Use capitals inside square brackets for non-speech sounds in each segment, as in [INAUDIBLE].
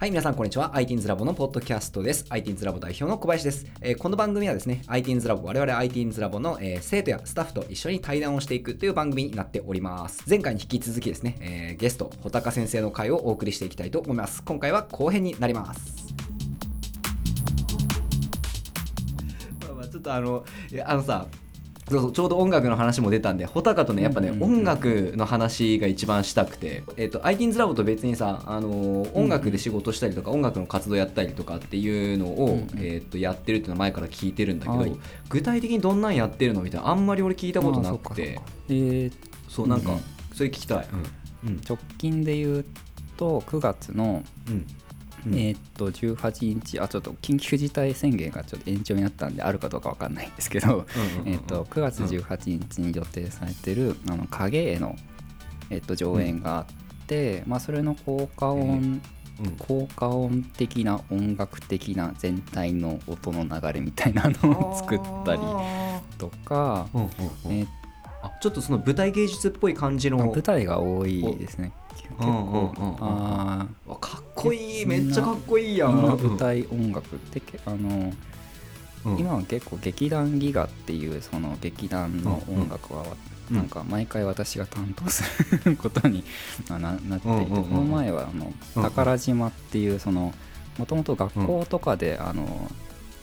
はい、皆さん、こんにちは。ITINS ラボのポッドキャストです。ITINS ラボ代表の小林です。えーこの番組はですね、ITINS ラボ、我々 ITINS ラボの、えー生徒やスタッフと一緒に対談をしていくという番組になっております。前回に引き続きですね、えーゲスト、穂高先生の回をお送りしていきたいと思います。今回は後編になります。まあまあちょっとあの、あのさ、そうそうちょうど音楽の話も出たんで穂高とねやっぱね、うん。うんうん音楽の話が一番したくて、えっと ITINS ラボと別にさ、あのー音楽で仕事したりとか、音楽の活動やったりとかっていうのを、うんうん。えっとやってるっていうのは前から聞いてるんだけど、はい。具体的にどんなんやってるのみたいなあんまり俺聞いたことなくて。かそえーそうなんか、うんうん。それ聞きたい、うん。直近で言うと9月の、うんうん。えーっと18日あちょっと緊急事態宣言がちょっと延長になったんであるかどうかわかんないんですけど、うんうんうんうん。えーっと9月18日に予定されてる「あの影絵の」えーっと上演があって、まあ、それの効果音、うん。効果音的な音楽的な全体の音の流れみたいなのを作ったりあとか、えーあちょっとその舞台芸術っぽい感じのまあ舞台が多いですね結構、うんうんうんうん。あー。わかっこいいめっちゃかっこいいやん。今舞台音楽ってけあの、うん。今は結構劇団ギガっていうその劇団の音楽は、うん。なんか毎回私が担当することになななっていて、うんうんうんうん。この前はあのうん宝島っていうそのもともと学校とかで、あの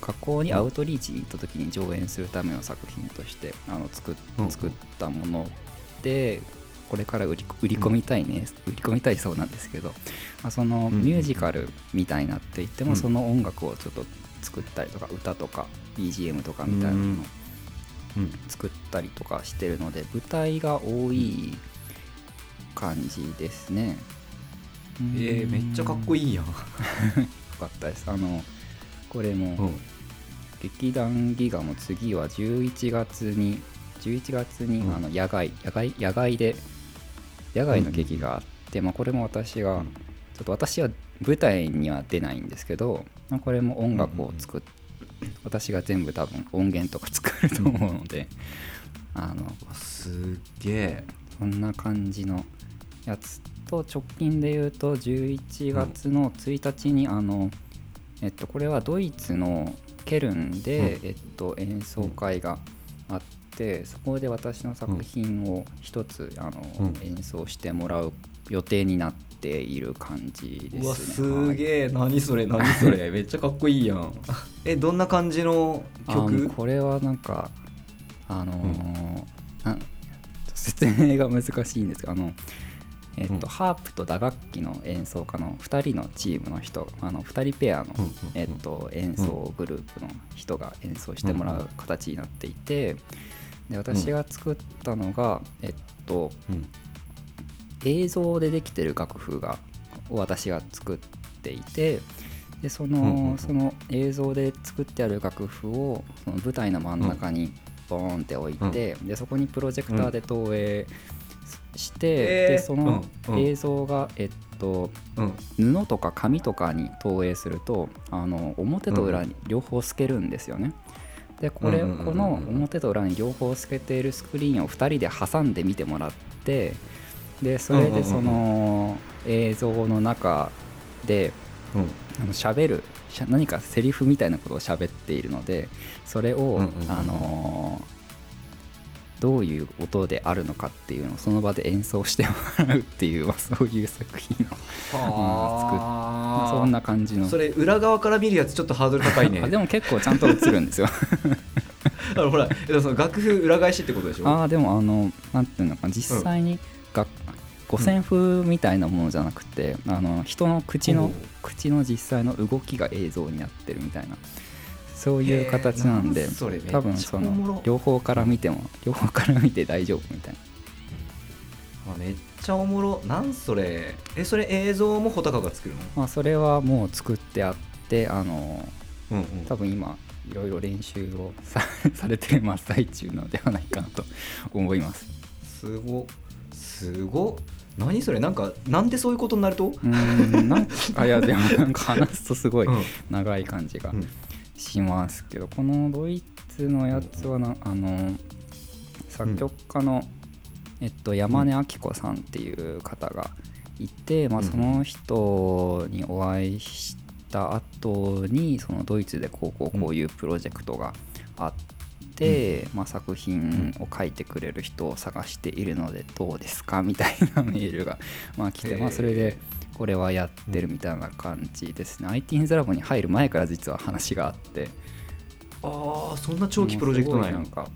学校にアウトリーチに行った時に上演するための作品としてあの作作ったものでこれから売り売り込みたいね、売り込みたいそうなんですけど、まあ、そのうんミュージカルみたいになっていっても、うんその音楽をちょっと作ったりとか歌とか BGM とかみたいなのをうん作ったりとかしてるので舞台が多い感じですね。えー、めっちゃかっこいい。やん。[LAUGHS] よかったです。あのこれも、うん劇団ギガも次は11月に11月に、うんあの野外野外野外で野外の劇があって、まあ、これも私が、うん。ちょっと私は舞台には出ないんですけど、まあ、これも音楽を作っ、私が全部多分音源とか作ると思うのであのすっげえ。そんな感じのやつと直近で言うと11月の1日にあの、えっと、これはドイツのケルンで、えっと、演奏会があってそこで私の作品を一つあの、うん演奏してもらう予定になっている感じですね。うわ、すはいげえ。何それ、何それ。[LAUGHS] めっちゃかっこいいやん。え、どんな感じの曲？これはなんかあのーなん説明が難しいんですがあの、えっとうんハープと打楽器の演奏家の2人のチームの人あの2人ペアの、うんうんうんえっと演奏グループの人が演奏してもらう形になっていてで私が作ったのが、えっとうん。映像でできてる楽譜がを私が作っていてでその,、その映像で作ってある楽譜をその舞台の真ん中にボーンって置いて、でそこにプロジェクターで投影して、えー。でその映像が、えっとうん。布とか紙とかに投影するとあの表と裏に両方透けるんですよね。でこれこの表と裏に両方透けているスクリーンを2人で挟んで見てもらってでそれでその映像の中でうん。あの喋る何かセリフみたいなことを喋っているのでそれを、あのーどういう音であるのかっていうのをその場で演奏してもらうっていう、まあ、そういう作品をはあ。そんな感じのそれ裏側から見るやつちょっとハードル高いね。あでも結構ちゃんと映るんですよ [LAUGHS] あのほら、えその楽譜裏返しってことでしょ？ああでもあのなんていうのかな実際にが、五線譜みたいなものじゃなくて、あの人の口の口の実際の動きが映像になってるみたいなそういう形なんで多分その両方から見ても両方から見て大丈夫みたいな。あめっちゃおもろ。なんそれ。え、それ映像も穂高が作るの？まあそれはもう作ってあってあのうんうん。多分今いろいろ練習をさ [LAUGHS] されてる真っ最中なのではないかなと [LAUGHS] 思います。すごすご何それ？なんかなんでそういうことになると、うーんなんかあいやでもなんか話すとすごいうん。長い感じが。うんしますけど、このドイツのやつはなあの作曲家の、えっと、山根明子さんっていう方がいて、まあ、うんその人にお会いした後にそのドイツでこうこうこういうプロジェクトがあって、まあ、作品を書いてくれる人を探しているのでどうですかみたいなメールが、まあ、来て、まあ、それでこれはやってるみたいな感じですね。ITINS ラボに入る前から実は話があって。ああそんな長期プロジェクトないなんか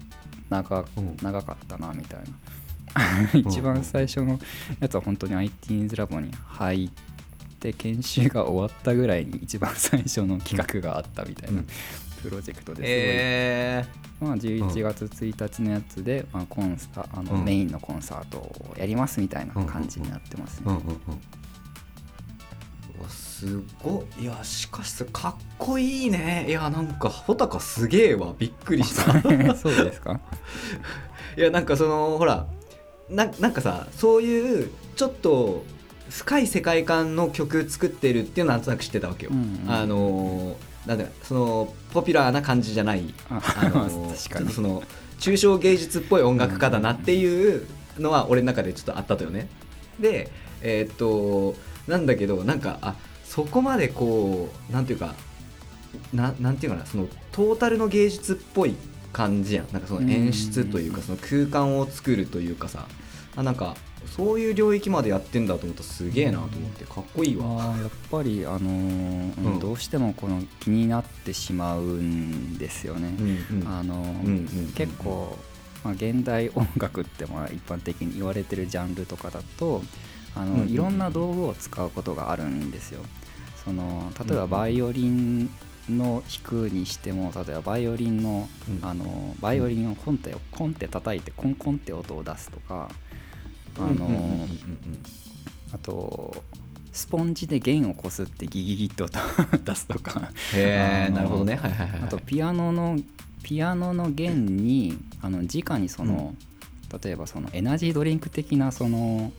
長うん。長かったなみたいな。[LAUGHS] 一番最初のやつは本当に ITINS ラボに入って研修が終わったぐらいに一番最初の企画があったみたいなうん。プロジェクトですえごい、まあ、11月1日のやつで、まあ、コンサあのうん。メインのコンサートをやりますみたいな感じになってますねすごい。いやしかしかっこいいね。いやなんか穂高すげえわ。びっくりした。[LAUGHS] そうですか？[LAUGHS] いやなんかそのほらななんかさそういうちょっと深い世界観の曲作ってるっていうのはなんとなく知ってたわけよ、うんうん。あのーなんだそのポピュラーな感じじゃない。ああのー [LAUGHS] 確かに。ちょっとその抽象芸術っぽい音楽家だなっていうのは俺の中でちょっとあったとよね。でえーっとなんだけどなんかあそこまでこうなんていうかななんていうかなそのトータルの芸術っぽい感じやん。なんかその演出というかその空間を作るというかさ。あなんかそういう領域までやってんだと思ったらすげえなと思ってかっこいいわ。やっぱり、あのーうんうん。どうしてもこの気になってしまうんですよね。結構、まあ、現代音楽ってまあ一般的に言われてるジャンルとかだとあの、うんうん。いろんな道具を使うことがあるんですよ。その例えばバイオリンの弾くにしても例えばバイオリンの,、うん。あのバイオリンをコンテをコンテ叩いてコンコンって音を出すとか。あのうんうんうんうんあとスポンジで弦をこすってギギギッと [LAUGHS] 出すとか。へえなるほどね。はいはいはいはい。あとピアノのピアノの弦にあの直にその、例えばそのエナジードリンク的なその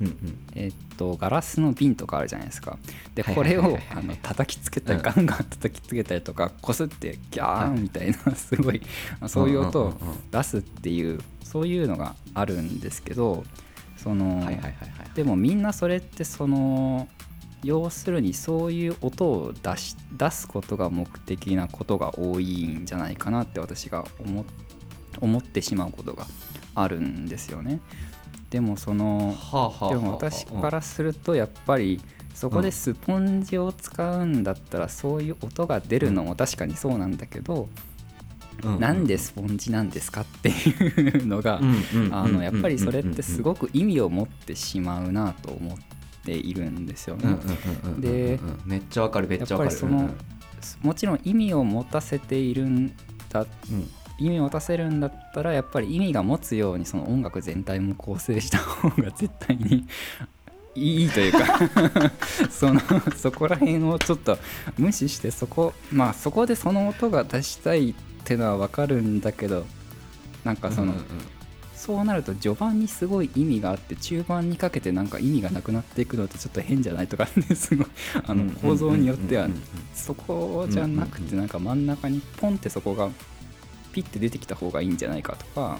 うんうん。えっとガラスの瓶とかあるじゃないですか。ではいこれをあの叩きつけたりうん。ガンガン叩きつけたりとかこすってギャーンみたいな [LAUGHS] すごいそういう音を出すっていうそういうのがあるんですけどその、でもみんなそれってその要するにそういう音を出し出すことが目的なことが多いんじゃないかなって私が思ってしまうことがあるんですよね。でもそのはあはあはあでも私からするとやっぱりそこでスポンジを使うんだったらそういう音が出るのも確かにそうなんだけど、なんでスポンジなんですかっていうのが、あのやっぱりそれってすくごく意味を持ってしまうなと思っているんですよね。でめっちゃわかるめっちゃわかる。そのもちろん意味を持たせているんだうん意味を持たせるんだったらやっぱり意味が持つようにその音楽全体も構成した方が絶対にいい [LAUGHS] というか [LAUGHS] そのそこら辺をちょっと無視してそこまあそこでその音が出したいってのは分かるんだけどなんかその、うんうんうん。そうなると序盤にすごい意味があって中盤にかけてなんか意味がなくなっていくのってちょっと変じゃないとかねすごいあの構造によってはそこじゃなくてなんか真ん中にポンってそこがピッて出てきた方がいいんじゃないかとか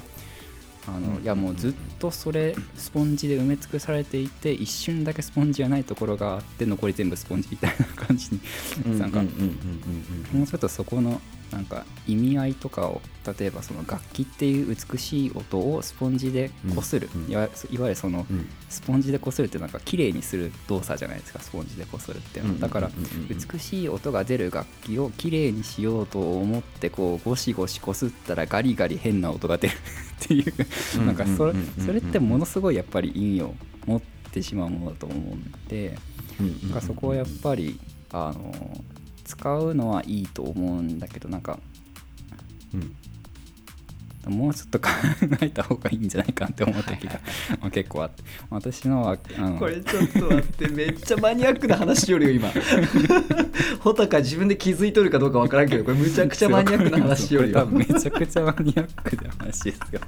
あのいやもうずっとそれスポンジで埋め尽くされていて一瞬だけスポンジがないところがあって残り全部スポンジみたいな感じになんかもうちょっとそこのなんか意味合いとかを例えばその楽器っていう美しい音をスポンジでこする、うんうんいわいわゆるそのスポンジでこするってなんか綺麗にする動作じゃないですかスポンジでこするっていうのは。だから美しい音が出る楽器を綺麗にしようと思ってこうゴシゴシこすったらガリガリ変な音が出るっていう。うんなんかそれそれってものすごいやっぱり意味を持ってしまうものだと思うんで。なんかそこはやっぱりあの使うのはいいと思うんだけどなんかうん。もうちょっと考えた方がいいんじゃないかなって思う時がまあ結構あって。私のはあのこれちょっと待ってめっちゃマニアックな話しよるよ今。[LAUGHS] 穂高自分で気づいとるかどうかわからんけどこれむちゃくちゃマニアックな話しよるよ。めちゃくちゃマニアックな話ですよ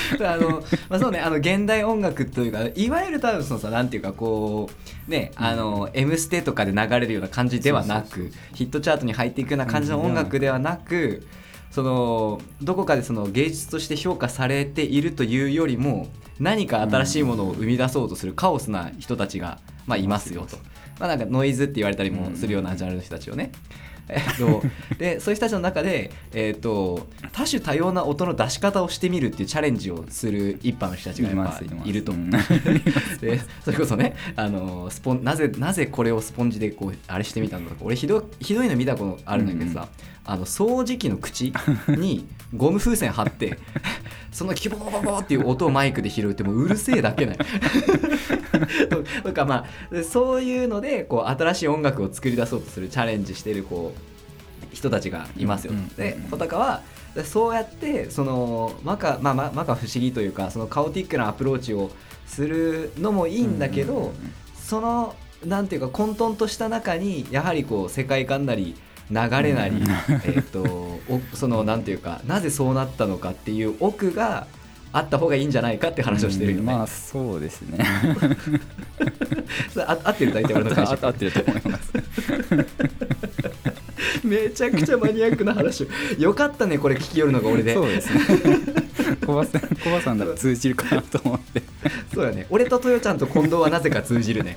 [LAUGHS] あの、まあ、そうねあの現代音楽というかいわゆる多分そのさなんていうかこうねあの「M ステ」とかで流れるような感じではなくヒットチャートに入っていくような感じの音楽ではなくそのどこかでその芸術として評価されているというよりも何か新しいものを生み出そうとするカオスな人たちが、まあ、いますよと、まあ、なんかノイズって言われたりもするようなジャンルの人たちをね、えっと、でそういう人たちの中で、えっと、多種多様な音の出し方をしてみるっていうチャレンジをする一般の人たちがやっぱいると。[LAUGHS] でそれこそねあのスポンなぜなぜこれをスポンジでこうあれしてみたんだろう俺ひどひどいの見たことあるんだけどさ、うん、あの掃除機の口にゴム風船貼って [LAUGHS] そのキボボボボっていう音をマイクで拾うってもううるせえだけない。[LAUGHS] とかまあそういうのでこう新しい音楽を作り出そうとするチャレンジしてるこう人たちがいますよ。で穂高はそうやってそのマカ,、まあ、マカ不思議というかそのカオティックなアプローチをするのもいいんだけど、そのなんていうか混沌とした中にやはりこう世界観なり流れなり、えっとそのなんていうかなぜそうなったのかっていう奥があった方がいいんじゃないかって話をしてるよね。まあそうですね。[LAUGHS] あ合ってる大体俺の解釈。合ってると思います。[LAUGHS] めちゃくちゃマニアックな話よかったねこれ聞きよるのが俺で。そうですね。[LAUGHS] 小葉さん小葉さんなら通じるかなと思って。そうやね。俺と豊ちゃんと近藤はなぜか通じるね。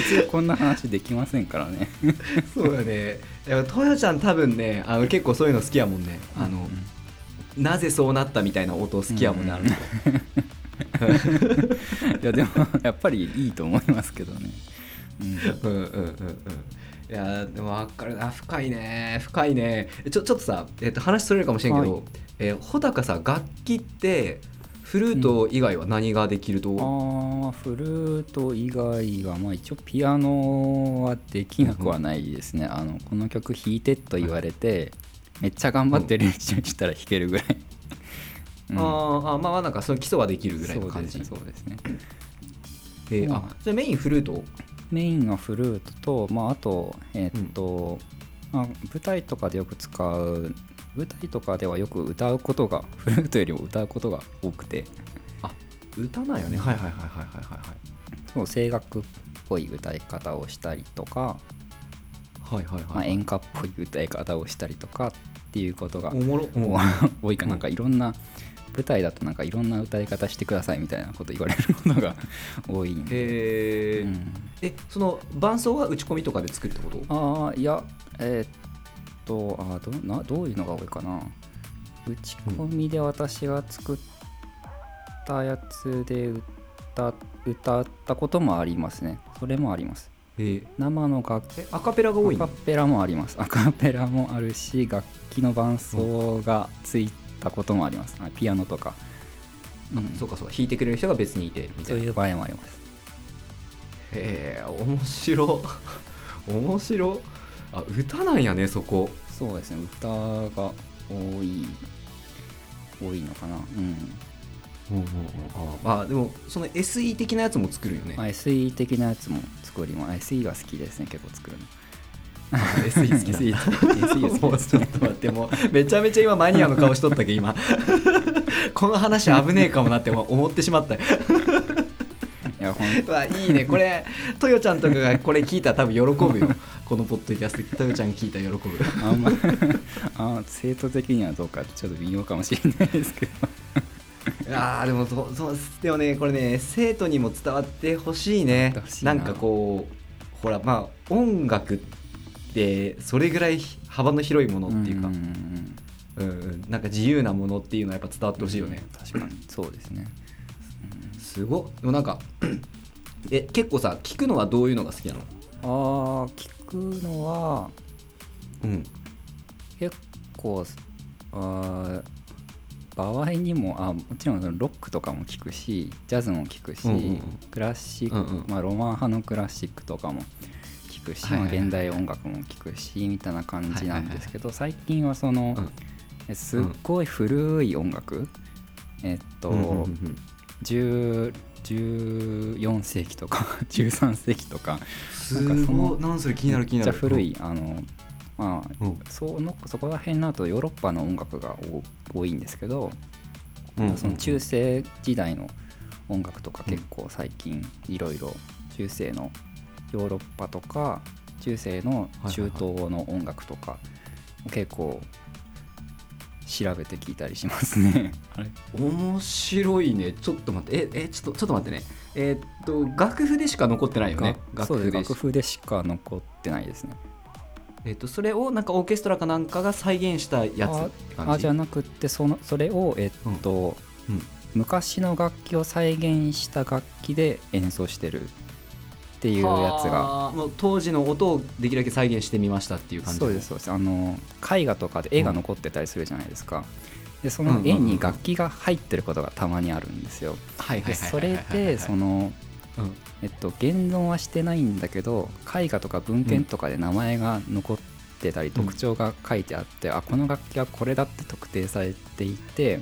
普通こんな話できませんからね。[LAUGHS] そうだね。トヨちゃん多分ねあの結構そういうの好きやもんね。あの、うん、なぜそうなったみたいな音好きやもんね、うん、[LAUGHS] いやでもやっぱりいいと思いますけどね。うん。うんうんうんうん。いやでも分かるな。深いね。深いね。ちょちょっとさ、えっと、話それるかもしれんけど、はい、えー、穂高さ楽器ってフルート以外は何ができると、うん、あフルート以外は、まあ、一応ピアノはできなくはないですね、うん、あのこの曲弾いてと言われて、めっちゃ頑張って練習したら弾けるぐらい、うん、ああまあなんかその基礎はできるぐらいの感じ。そうですね。えー、あじゃあメインフルート？メインはフルートと、まあ、あとえー、っと、まあ、舞台とかでよく使う舞台とかではよく歌うことがフルートよりも歌うことが多くて。あ歌なんよね。はいはいはいはいはいはいそう声楽っぽい歌い方をしたりとか。はいはいはい、まあ、演歌っぽい歌い方をしたりとかっていうことが [LAUGHS] 多いか。なんかいろんな舞台だとなんかいろんな歌い方してくださいみたいなこと言われることが多いんで。へえ、うん、えその伴奏は打ち込みとかで作るってこと？ああいやえー、っとあどなどういうのが多いかな？打ち込みで私が作ったやつで歌歌ったこともありますね。それもあります。生の楽器。アカペラが多いアカペラもあります。アカペラもあるし楽器の伴奏がついたこともあります、うん、ピアノとか、うん、そうかそうか。弾いてくれる人が別にいてみたいな。そういう場合もあります。へえ面白面白あ歌なんやねそこ。そうですね歌が多い多いのかな。うん。うんうんうん、ああでもその SE 的なやつも作るよね、あ、SE 的なやつも作ります SE が好きですね結構作るの。[LAUGHS] SE 好き SE 好きちょっと待ってもうめちゃめちゃ今マニアの顔しとったけ今。[LAUGHS] この話危ねえかもなって思ってしまったいやほん [LAUGHS] わいいね。これトヨちゃんとかがこれ聞いたら多分喜ぶよこのポッドキャストトヨちゃん聞いたら喜ぶ。あんま [LAUGHS] あ生徒的にはどうかちょっと微妙かもしれないですけど。[LAUGHS] あでもそそうでもねこれね生徒にも伝わってほしいね。な。んかこうほらまあ音楽ってそれぐらい幅の広いものっていうか、うん、うん、なんか自由なものっていうのはやっぱ伝わってほしいよね、うん、確かに。そうですね。すごでもなんかえ結構さ聞くのはどういうのが好きなの？あ聞くのはうん。結構あ場合にもあもちろんロックとかも聞くしジャズも聞くし、うんうん、クラシック、うんうん、まあ、ロマン派のクラシックとかも聞くし、はいはいはい、まあ、現代音楽も聞くしみたいな感じなんですけど、はいはいはい、最近はその、うん、すっごい古い音楽、うん、えっと、うんうんうん14世紀とか [LAUGHS] 13世紀とかすごい。なんそれ気になる気になる。めっちゃ古いあのまあ、うん、そのそこら辺になるとヨーロッパの音楽が多いんですけど、うん、その中世時代の音楽とか結構最近いろいろ中世のヨーロッパとか中世の中東の音楽とか結構調べて聞いたりしますね。面白いね。ちょっと待って。ええちょっとちょっと待ってね。えーっと楽譜でしか残ってないよね。がそうです。で楽譜でしか残ってないですね。えーっとそれをなんかオーケストラかなんかが再現したやつあじゃなくってそのそれを、えっとうん。昔の楽器を再現した楽器で演奏してるっていうやつが。当時の音をできるだけ再現してみましたっていう感じそうですそうです。あの絵画とかで絵が残ってたりするじゃないですか、でその絵に楽器が入ってることがたまにあるんですよ。はいはいではいはいはい。それでそのうんえっと現存はしてないんだけど絵画とか文献とかで名前が残ってたり、特徴が書いてあってあこの楽器はこれだって特定されていて、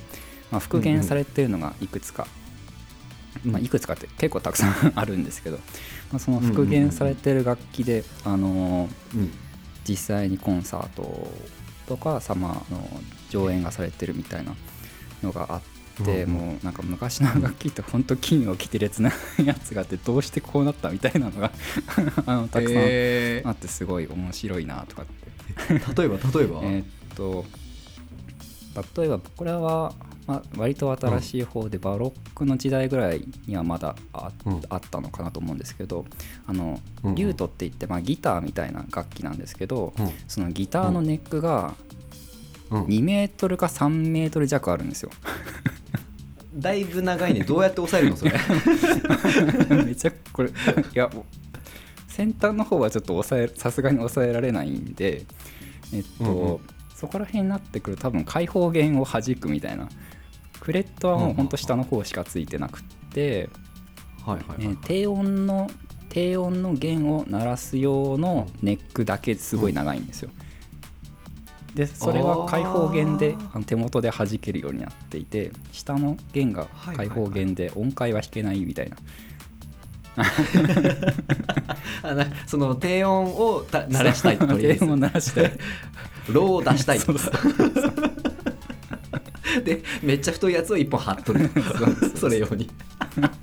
まあ、復元されてるのがいくつか、まあ、いくつかって結構たくさんあるんですけど、まあ、その復元されてる楽器で、あのーうん。実際にコンサートとかサマーの上演がされてるみたいなのがあって、うんもうなんか昔の楽器って本当金を着て列なやつがあってどうしてこうなったみたいなのが [LAUGHS] あのたくさんえあってすごい面白いなとかって。ー例えば例えば、[LAUGHS] えーっと例えばこれは、まあ、割と新しい方でバロックの時代ぐらいにはまだあ,、うんあったのかなと思うんですけどあのうんうん。リュートって言って、まあ、ギターみたいな楽器なんですけど、うん。そのギターのネックがうん。2メートルか3メートル弱あるんですよ。[LAUGHS] だいぶ長いね。どうやって抑えるのそれ？[LAUGHS] めちゃこれいや先端の方はちょっと抑えさすがに抑えられないんでえっと、うんうん。そこら辺になってくると多分開放弦を弾くみたいなクレットはもうほん。と下の方しかついてなくって、はいはい低音の低音の弦を鳴らす用のネックだけすごい長いんですよ。でそれは開放弦で手元で弾けるようになっていて下の弦が開放弦で音階は弾けないみたいな。[LAUGHS] その低音をた鳴らしたいとりあえず低音を鳴らしたい。[LAUGHS] ローを出したい。そうそう [LAUGHS] でめっちゃ太いやつを一本貼っとる。[LAUGHS] それ用に。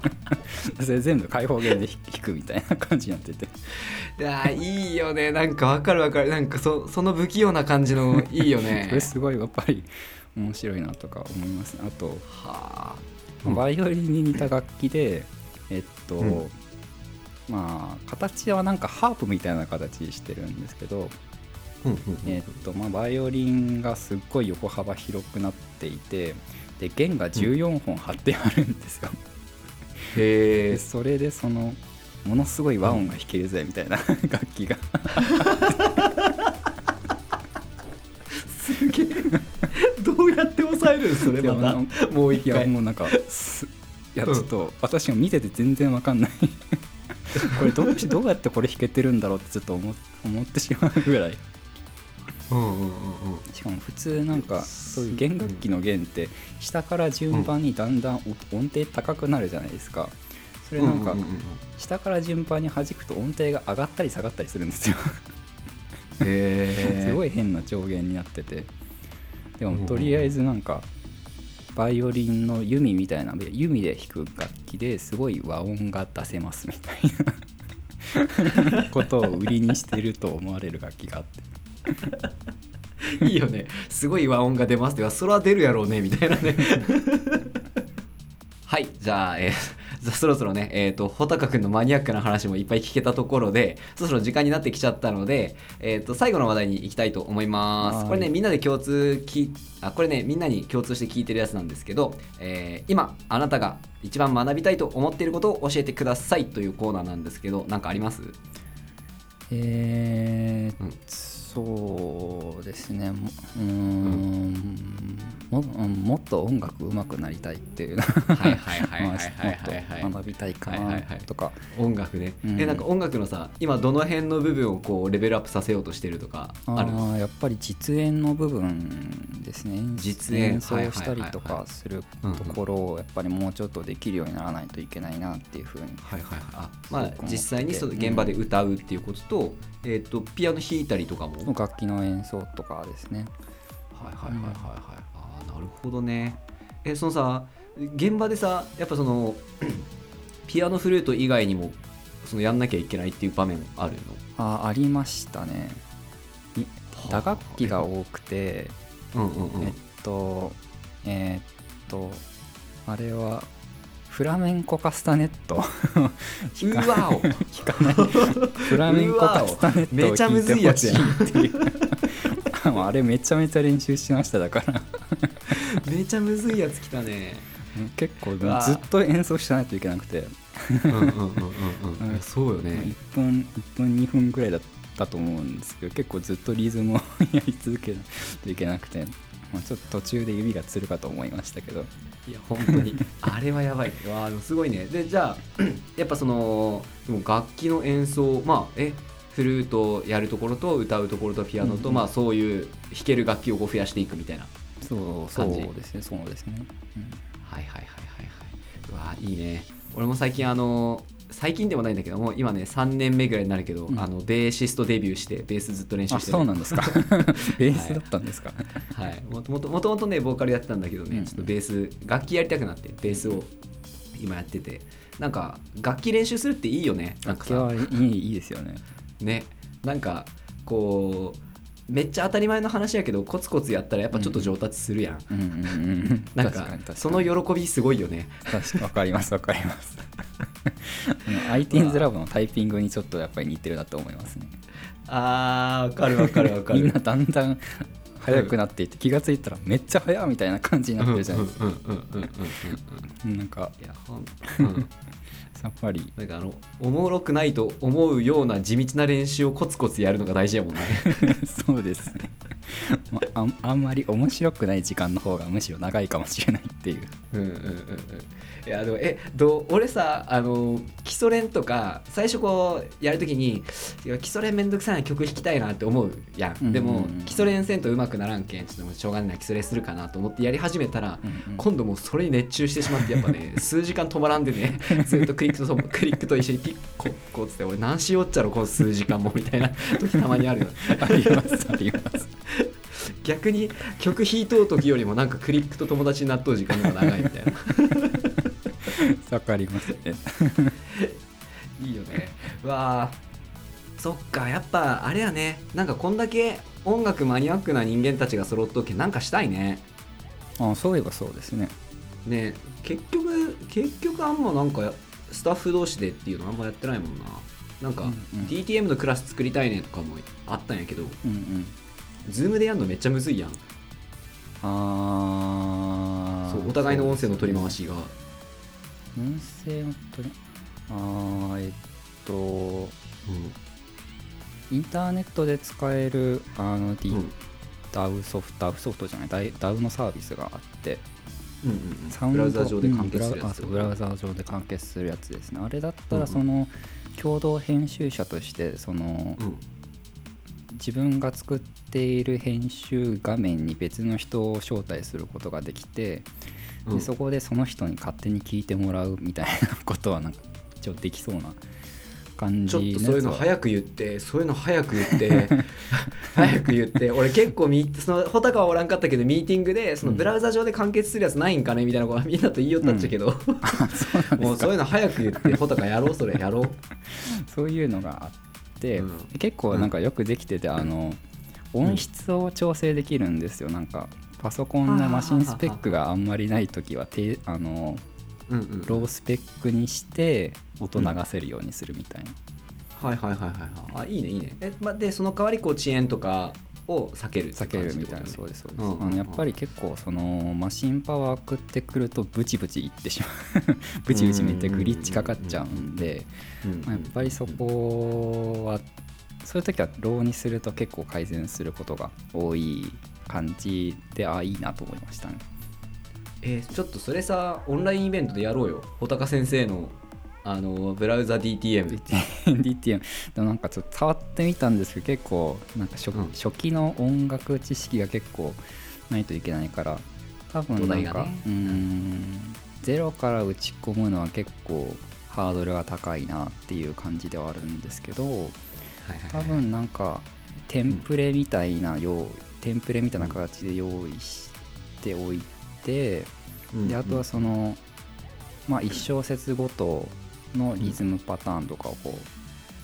[LAUGHS] それ全部開放弦で弾くみたいな感じになってて。いやーいいよね。なんかわかるわかる。なんかそその不器用な感じのいいよこねれすごいやっぱり面白いなとか思いますね。あとはあ。うんバイオリンに似た楽器でえっと、うん。まあ形はなんかハープみたいな形してるんですけど、えっとまあ、バイオリンがすっごい横幅広くなっていてで弦が14本張ってあるんですよ、へえでそれでそのものすごい和音が弾けるぜみたいな [LAUGHS] 楽器が。すげえ。どうやって抑えるん？それまいやあのたもう一いや回もうなんかすいやちうん。ょっと私も見てて全然わかんない。[LAUGHS] これどうしどうやってこれ弾けてるんだろうってちょっと思思ってしまうぐらい。うんうんうんうんしかも普通なんかそういう。弦楽器の弦って下から順番にだんだんお音程高くなるじゃないですか。それなんか下から順番に弾くと音程が上がったり下がったりするんですよ。[LAUGHS] すごい変な上限になってて。でもとりあえずなんかバイオリンの弓みたいな弓で弾く楽器ですごい和音が出せますみたいな。[LAUGHS] ことを売りにしてると思われる楽器があって [LAUGHS] いいよね。すごい和音が出ますってそれは出るやろうねみたいなね。[LAUGHS] はいじゃあ、えーじゃあそろそろねえっ、と穂高くんのマニアックな話もいっぱい聞けたところでそろそろ時間になってきちゃったので、えー、と最後の話題に行きたいと思います。はい。これねみんなで共通きあこれねみんなに共通して聞いてるやつなんですけど、えー今あなたが一番学びたいと思っていることを教えてくださいというコーナーなんですけど何かあります？えーうんそうですね。もうーん。もうんもっと音楽上手くなりたいっていう。はいは学びたいかなはいはいはい。とか音楽ね、うん。えなんか音楽のさ今どの辺の部分をこうレベルアップさせようとしてるとかああるーやっぱり実演の部分ですね。実演。演奏したりとはいはいはいはい。かするうんうん。ところをやっぱりもうちょっとできるようにならないといけないなっていうふうにはいはいはい。あまあ実際にその現場で歌うっていうことと,、えー、とピアノ弾いたりとかも。はい楽器の演奏とかですね。はいはいはいはいああなるほどね。えそのさ現場でさやっぱその [CLEARS THROAT] ピアノフルート以外にもそのやんなきゃいけないっていう場面あるの？あありましたね。い打楽器が多くて、うんうんうん。えっとえーっとあれはフラメンコカスタネット。うわお。弾かない。フラメンコカスタネットをめちゃむずいやつやん。弾いてほしいっていうあれめちゃめちゃ練習しましただから。めちゃむずいやつきたね。結構ずっと演奏しないといけなくて。そうよね。1分1分2分ぐらいだったと思うんですけど結構ずっとリズムを [LAUGHS] やり続けないといけなくて、まあ、ちょっと途中で指がつるかと思いましたけど。いや本当に。[LAUGHS] あれはやばい。うわすごいね。でじゃあ [CLEARS THROAT] やっぱそのでも楽器の演奏まあえフルートやるところと歌うところとピアノと、うんうん。まあそういう弾ける楽器をこう増やしていくみたいなそうそうですね。そうですね、うん。はいはいはいはいはい。うわーいいね。俺も最近あの最近でもないんだけども今ね3年目ぐらいになるけど、うん。あのベーシストデビューしてベースずっと練習あしてる。そうなんですか。ベースだったんですか、はい、もともともともとねボーカルやってたんだけどね、うん。ちょっとベース楽器やりたくなってベースを今やってて。なんか楽器練習するっていいよね。なんか楽器さはいいいいですよね。ね。なんかこうめっちゃ当たり前の話やけどコツコツやったらやっぱちょっと上達するやん、うんなんかその喜びすごいよね。確かに。わかりますわかりますあの iTeens ラボのタイピングにちょっとやっぱり似てるなと思いますね。あーわかるわかるわかる。みんなだんだん速くなっていって気がついたらめっちゃ速いみたいな感じになってるじゃないですか。なんか。いやん、さっぱり。なんかあのおもろくないと思うような地道な練習をコツコツやるのが大事やもんね。[LAUGHS] そうですね、まあ、あんあんまり面白くない時間の方がむしろ長いかもしれないっていう。うんうんうんうん。いやでもえどう俺さあの基礎練とか最初こうやるときにいや基礎練めんどくさいな曲弾きたいなって思うやん、うんでもうん基礎練せんとうまくならんけん。ちょっとしょうがないな基礎練するかなと思ってやり始めたら、うんうん今度もうそれに熱中してしまってやっぱね [LAUGHS] 数時間止まらんでねずっとクリックとクリックと一緒にピッコッコっつって俺何しよっちゃろこの数時間もみたいな [LAUGHS] 時たまにあるよありますあります。逆に曲弾いとう時よりもなんかクリックと友達になっとう時間が長いみたいな。[LAUGHS] わかりますね。[LAUGHS] いいよね。うわーそっかやっぱあれやね。なんかこんだけ音楽マニアックな人間たちが揃っとけなんかしたいね。あそういえばそうですね。ね結局結局あんまなんかスタッフ同士でっていうのあんまやってないもんな。なんか、うんうん。DTM のクラス作りたいねとかもあったんやけどうんうん。ズームでやるのめっちゃむずいやん。ああそうお互いの音声の取り回しが。音声の取りああえっとインターネットで使えるあの、D うん。うん DAW ソフト DAW ソフトじゃない DAW のサービスがあってうんうんサウンドブラウザ上で完結するやつ。うんブラウザ上で完結するやつですね。あれだったらその共同編集者としてそのうん。自分が作っている編集画面に別の人を招待することができてうん。でそこでその人に勝手に聞いてもらうみたいなことはなんか一応できそうな感ちょっじとそういうの早く言ってそういうの早く言って [LAUGHS] 早く言って俺結構みその穂高はおらんかったけどミーティングでそのブラウザ上で完結するやつないんかね？みたいなことはみんなと言いよったっちゃけど、[LAUGHS] もうそういうの早く言って穂高やろうそれやろう。そういうのがあって、うん。結構なんかよくできてて、あの音質を調整できるんですよ。なんかパソコンのマシンスペックがあんまりない時は低あのうんうんロースペックにして音流せるようにするみたいな、はいはいはいはいはい。あいいねいいね。え、ま、でその代わりこう遅延とかを避けるって避け感るみたいな。そうですそうです、うんうんうん。あのやっぱり結構そのマシンパワー食ってくるとブチブチいってしまう。[LAUGHS] ブチブチめっちゃグリッチかかっちゃうんで、うん。まあやっぱりそこはそういう時はローにすると結構改善することが多い感じであいいなと思いましたねえーちょっとそれさオンラインイベントでやろうよ。穂高先生のあのブラウザ DTM [LAUGHS] DTM でもなんかちょっと触ってみたんですけど結構なんか初,、うん。初期の音楽知識が結構ないといけないから多分なんか、ね。うーん。ゼロから打ち込むのは結構ハードルが高いなっていう感じではあるんですけどはいはい多はい。分なんかテンプレみたいな用意テンプレみたいな形で用意しておいて、うんであとはその、まあ1小節ごとのリズムパターンとかをこ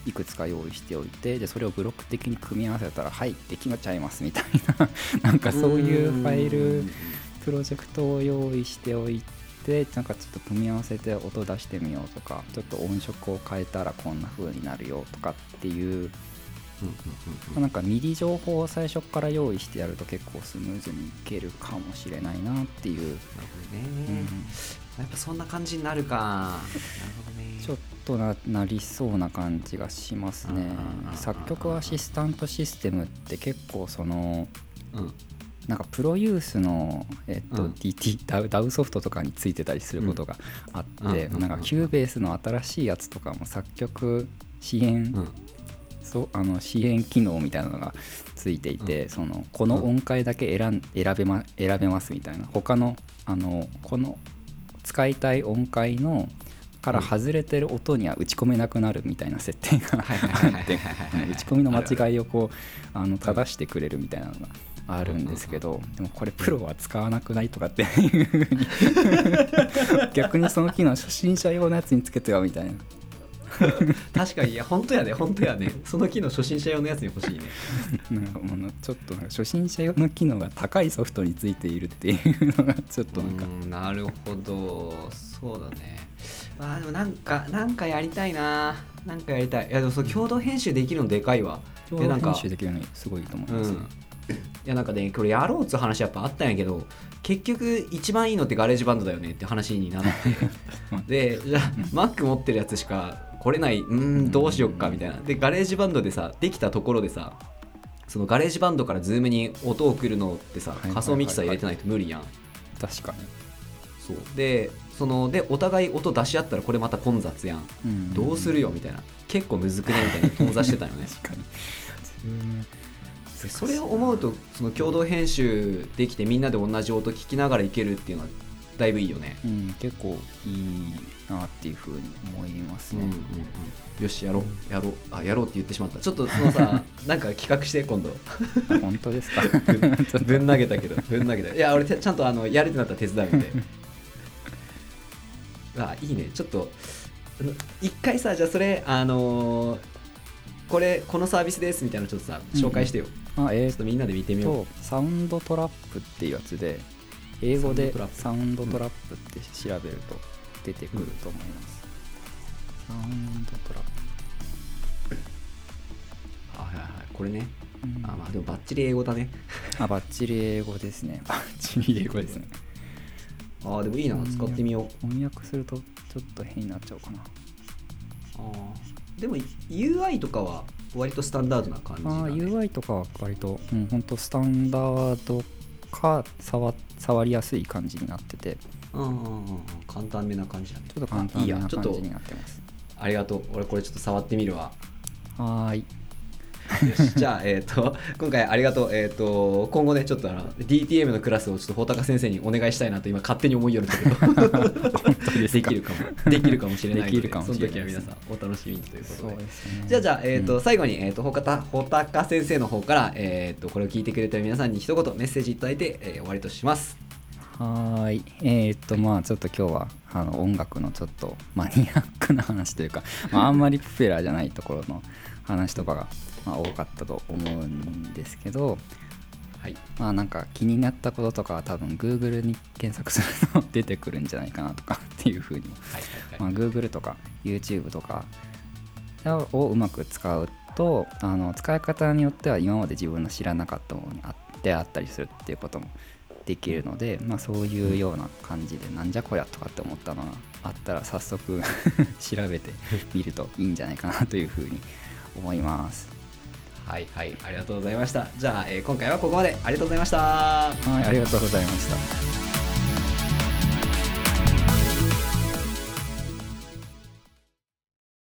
ういくつか用意しておいてでそれをブロック的に組み合わせたらはいできちゃいますみたいな [LAUGHS] なんかそういうファイルプロジェクトを用意しておいてなんかちょっと組み合わせて音出してみようとかちょっと音色を変えたらこんな風になるよとかっていうなんか MIDI 情報を最初から用意してやると結構スムーズにいけるかもしれないなっていう、なるほどね、うん、やっぱそんな感じになるか。なるほどね。ちょっとななりそうな感じがしますね。作曲アシスタントシステムって結構その、うん、なんかプロユースの、えっと DT ダウダウソフトとかについてたりすることがあって、なんか Cubase の新しいやつとかも作曲支援そうあの支援機能みたいなのがついていて、うん、そのこの音階だけ選選べ,、ま、選べますみたいな。他のあのこの使いたい音階のから外れてる音には打ち込めなくなるみたいな設定があって打ち込みの間違いをこうあの正してくれるみたいなのがあるんですけどでもこれプロは使わなくないとかっていうふうに [LAUGHS] 逆にその機能初心者用のやつにつけてよみたいな [LAUGHS] 確かにいや本当やね本当やね。その機能初心者用のやつに欲しいね。[LAUGHS] なんかもうちょっと初心者用の機能が高いソフトについているっていうのがちょっとなんか。なるほど。そうだね。あでもなんかなんかやりたいな。なんかやりたい。いやでもそ共同編集できるのでかいわ。共同編集できるのすごいと思います、うん、いやなんかねこれやろうっつう話やっぱあったんやけど結局一番いいのってガレージバンドだよねって話になって。[LAUGHS] でじゃあ Mac 持ってるやつしか来れないうんどうしよっかみたいな。でガレージバンドでさできたところでさそのガレージバンドからズームに音を送るのってさ仮想ミキサー入れてないと無理やん。確かに。そう。でそのでお互い音出し合ったらこれまた混雑やん、うん、どうするよみたいな。結構むずくねみたいな頓挫してたよね。[LAUGHS] 確かに。それを思うとその共同編集できてみんなで同じ音聞きながらいけるっていうのはだいぶいいよね、うん、結構いいなっていうふうに思いますね、うんうんうん、よしやろう。やろう。あやろうって言ってしまった。ちょっとそのさ [LAUGHS] なんか企画して今度。本当ですか？ぶん投げたけどぶん投げたいや俺ちゃんとあのやるってなったら手伝うんで。[LAUGHS] あいいね。ちょっと一回さじゃあそれあのー、これこのサービスですみたいなのちょっとさ紹介してよ、うん、あえー、ちょっとみんなで見てみよう。サウンドトラップっていうやつで英語でサウンドトラップって調べると出てくると思います、うん、サウンドトラップはいはいはい。これね、うん、あまあでもバッチリ英語だね。[LAUGHS] あバッチリ英語ですね。バッチリ英語ですね。[LAUGHS] ああでもいいな。使ってみよう。翻訳するとちょっと変になっちゃうかな。あでも UI とかは割とスタンダードな感じ、ね、あ UI とかは割と、うん、本当スタンダードか触触りやすい感じになってて。うんうんうん簡単めな感じだね。ちょっと簡単めな感じになってます。ありがとう。俺これちょっと触ってみるわ。はい [LAUGHS] じゃあ、えーと、今回ありがとう、えーと、今後ねちょっとあの DTM のクラスをちょっと穂高先生にお願いしたいなと今勝手に思いよるんだけど。できるかも。できるかもしれないのでその時は皆さんお楽しみにということで、ね、じゃあじゃあ、えーと、うん、最後に、えー、と穂高先生の方から、えー、とこれを聞いてくれた皆さんに一言メッセージいただいて、えー、終わりとします。はい。えー、っとまあちょっと今日はあの音楽のちょっとマニアックな話というか、まあ、あんまりプペラーじゃないところの話とかがまあ、多かったと思うんですけど、はい、まあなんか気になったこととかは多分 Google に検索すると出てくるんじゃないかなとかっていうふうに、はいはいはいまあ、Google とか YouTube とかをうまく使うとあの使い方によっては今まで自分の知らなかったものにあってあったりするっていうこともできるので、まあ、そういうような感じでなんじゃこりゃとかって思ったのがあったら早速 [LAUGHS] 調べてみるといいんじゃないかなというふうに思います。はいはいありがとうございました。じゃあ、えー、今回はここまで。ありがとうございました。はいありがとうございました。